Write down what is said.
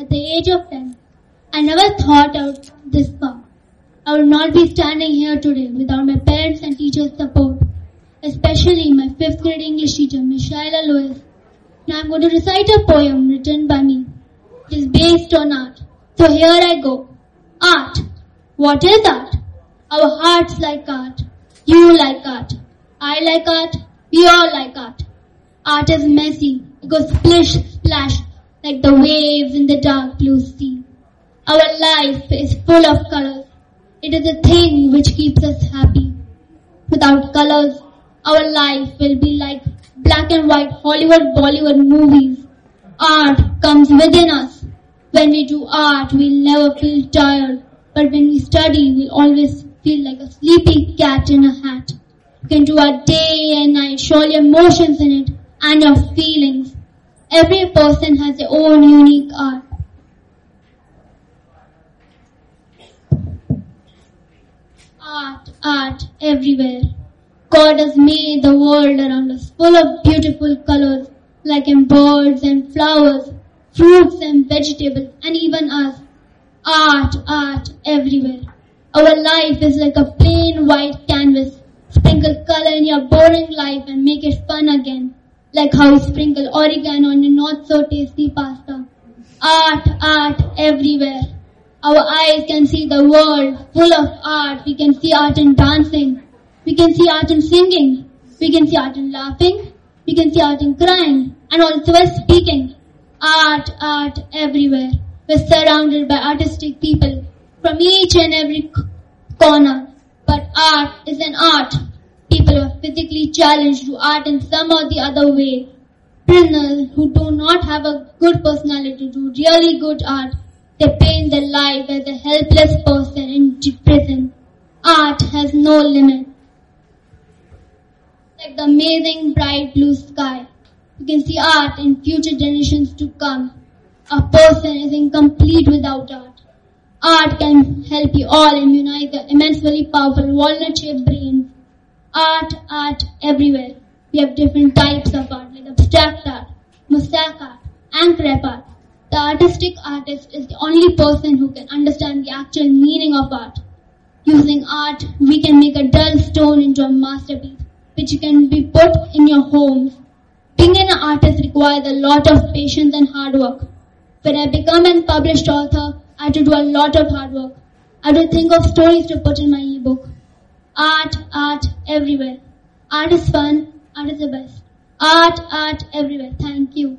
at the age of 10. I never thought would this far. I would not be standing here today without my parents and teachers' support, especially my fifth grade English teacher, Miss Shaila Lewis. Now I'm going to recite a poem written by me. It is based on art. So here I go. Art. What is art? Our hearts like art. You like art. I like art. We all like art. Art is messy. It goes splish, splash, like the waves in the dark blue sea. Our life is full of colors. It is a thing which keeps us happy. Without colors, our life will be like black and white Hollywood Bollywood movies. Art comes within us. When we do art, we'll never feel tired. But when we study, we'll always feel like a sleepy cat in a hat. We can do art day and night, show your emotions in it and your feelings. Every person has their own unique art. Art, art everywhere. God has made the world around us full of beautiful colors, like in birds and flowers, fruits and vegetables, and even us. Art, art everywhere. Our life is like a plain white canvas. Sprinkle color in your boring life and make it fun again. Like how sprinkle oregano on a not so tasty pasta. Art, art everywhere. Our eyes can see the world full of art. We can see art in dancing. We can see art in singing. We can see art in laughing. We can see art in crying. And also by speaking. Art, art everywhere. We're surrounded by artistic people from each and every corner. But art is an art. Physically challenged to art in some or the other way. Prisoners who do not have a good personality do really good art. They paint their life as a helpless person in prison. Art has no limit. Like the amazing bright blue sky. You can see art in future generations to come. A person is incomplete without art. Art can help you all immunize the immensely powerful walnut-shaped brains. Art, art everywhere. We have different types of art like abstract art, mosaic art, and art. The artistic artist is the only person who can understand the actual meaning of art. Using art, we can make a dull stone into a masterpiece, which can be put in your homes. Being an artist requires a lot of patience and hard work. When I become an published author, I had to do a lot of hard work. I had to think of stories to put in my ebook. Art, art everywhere. Art is fun. Art is the best. Art, art everywhere. Thank you.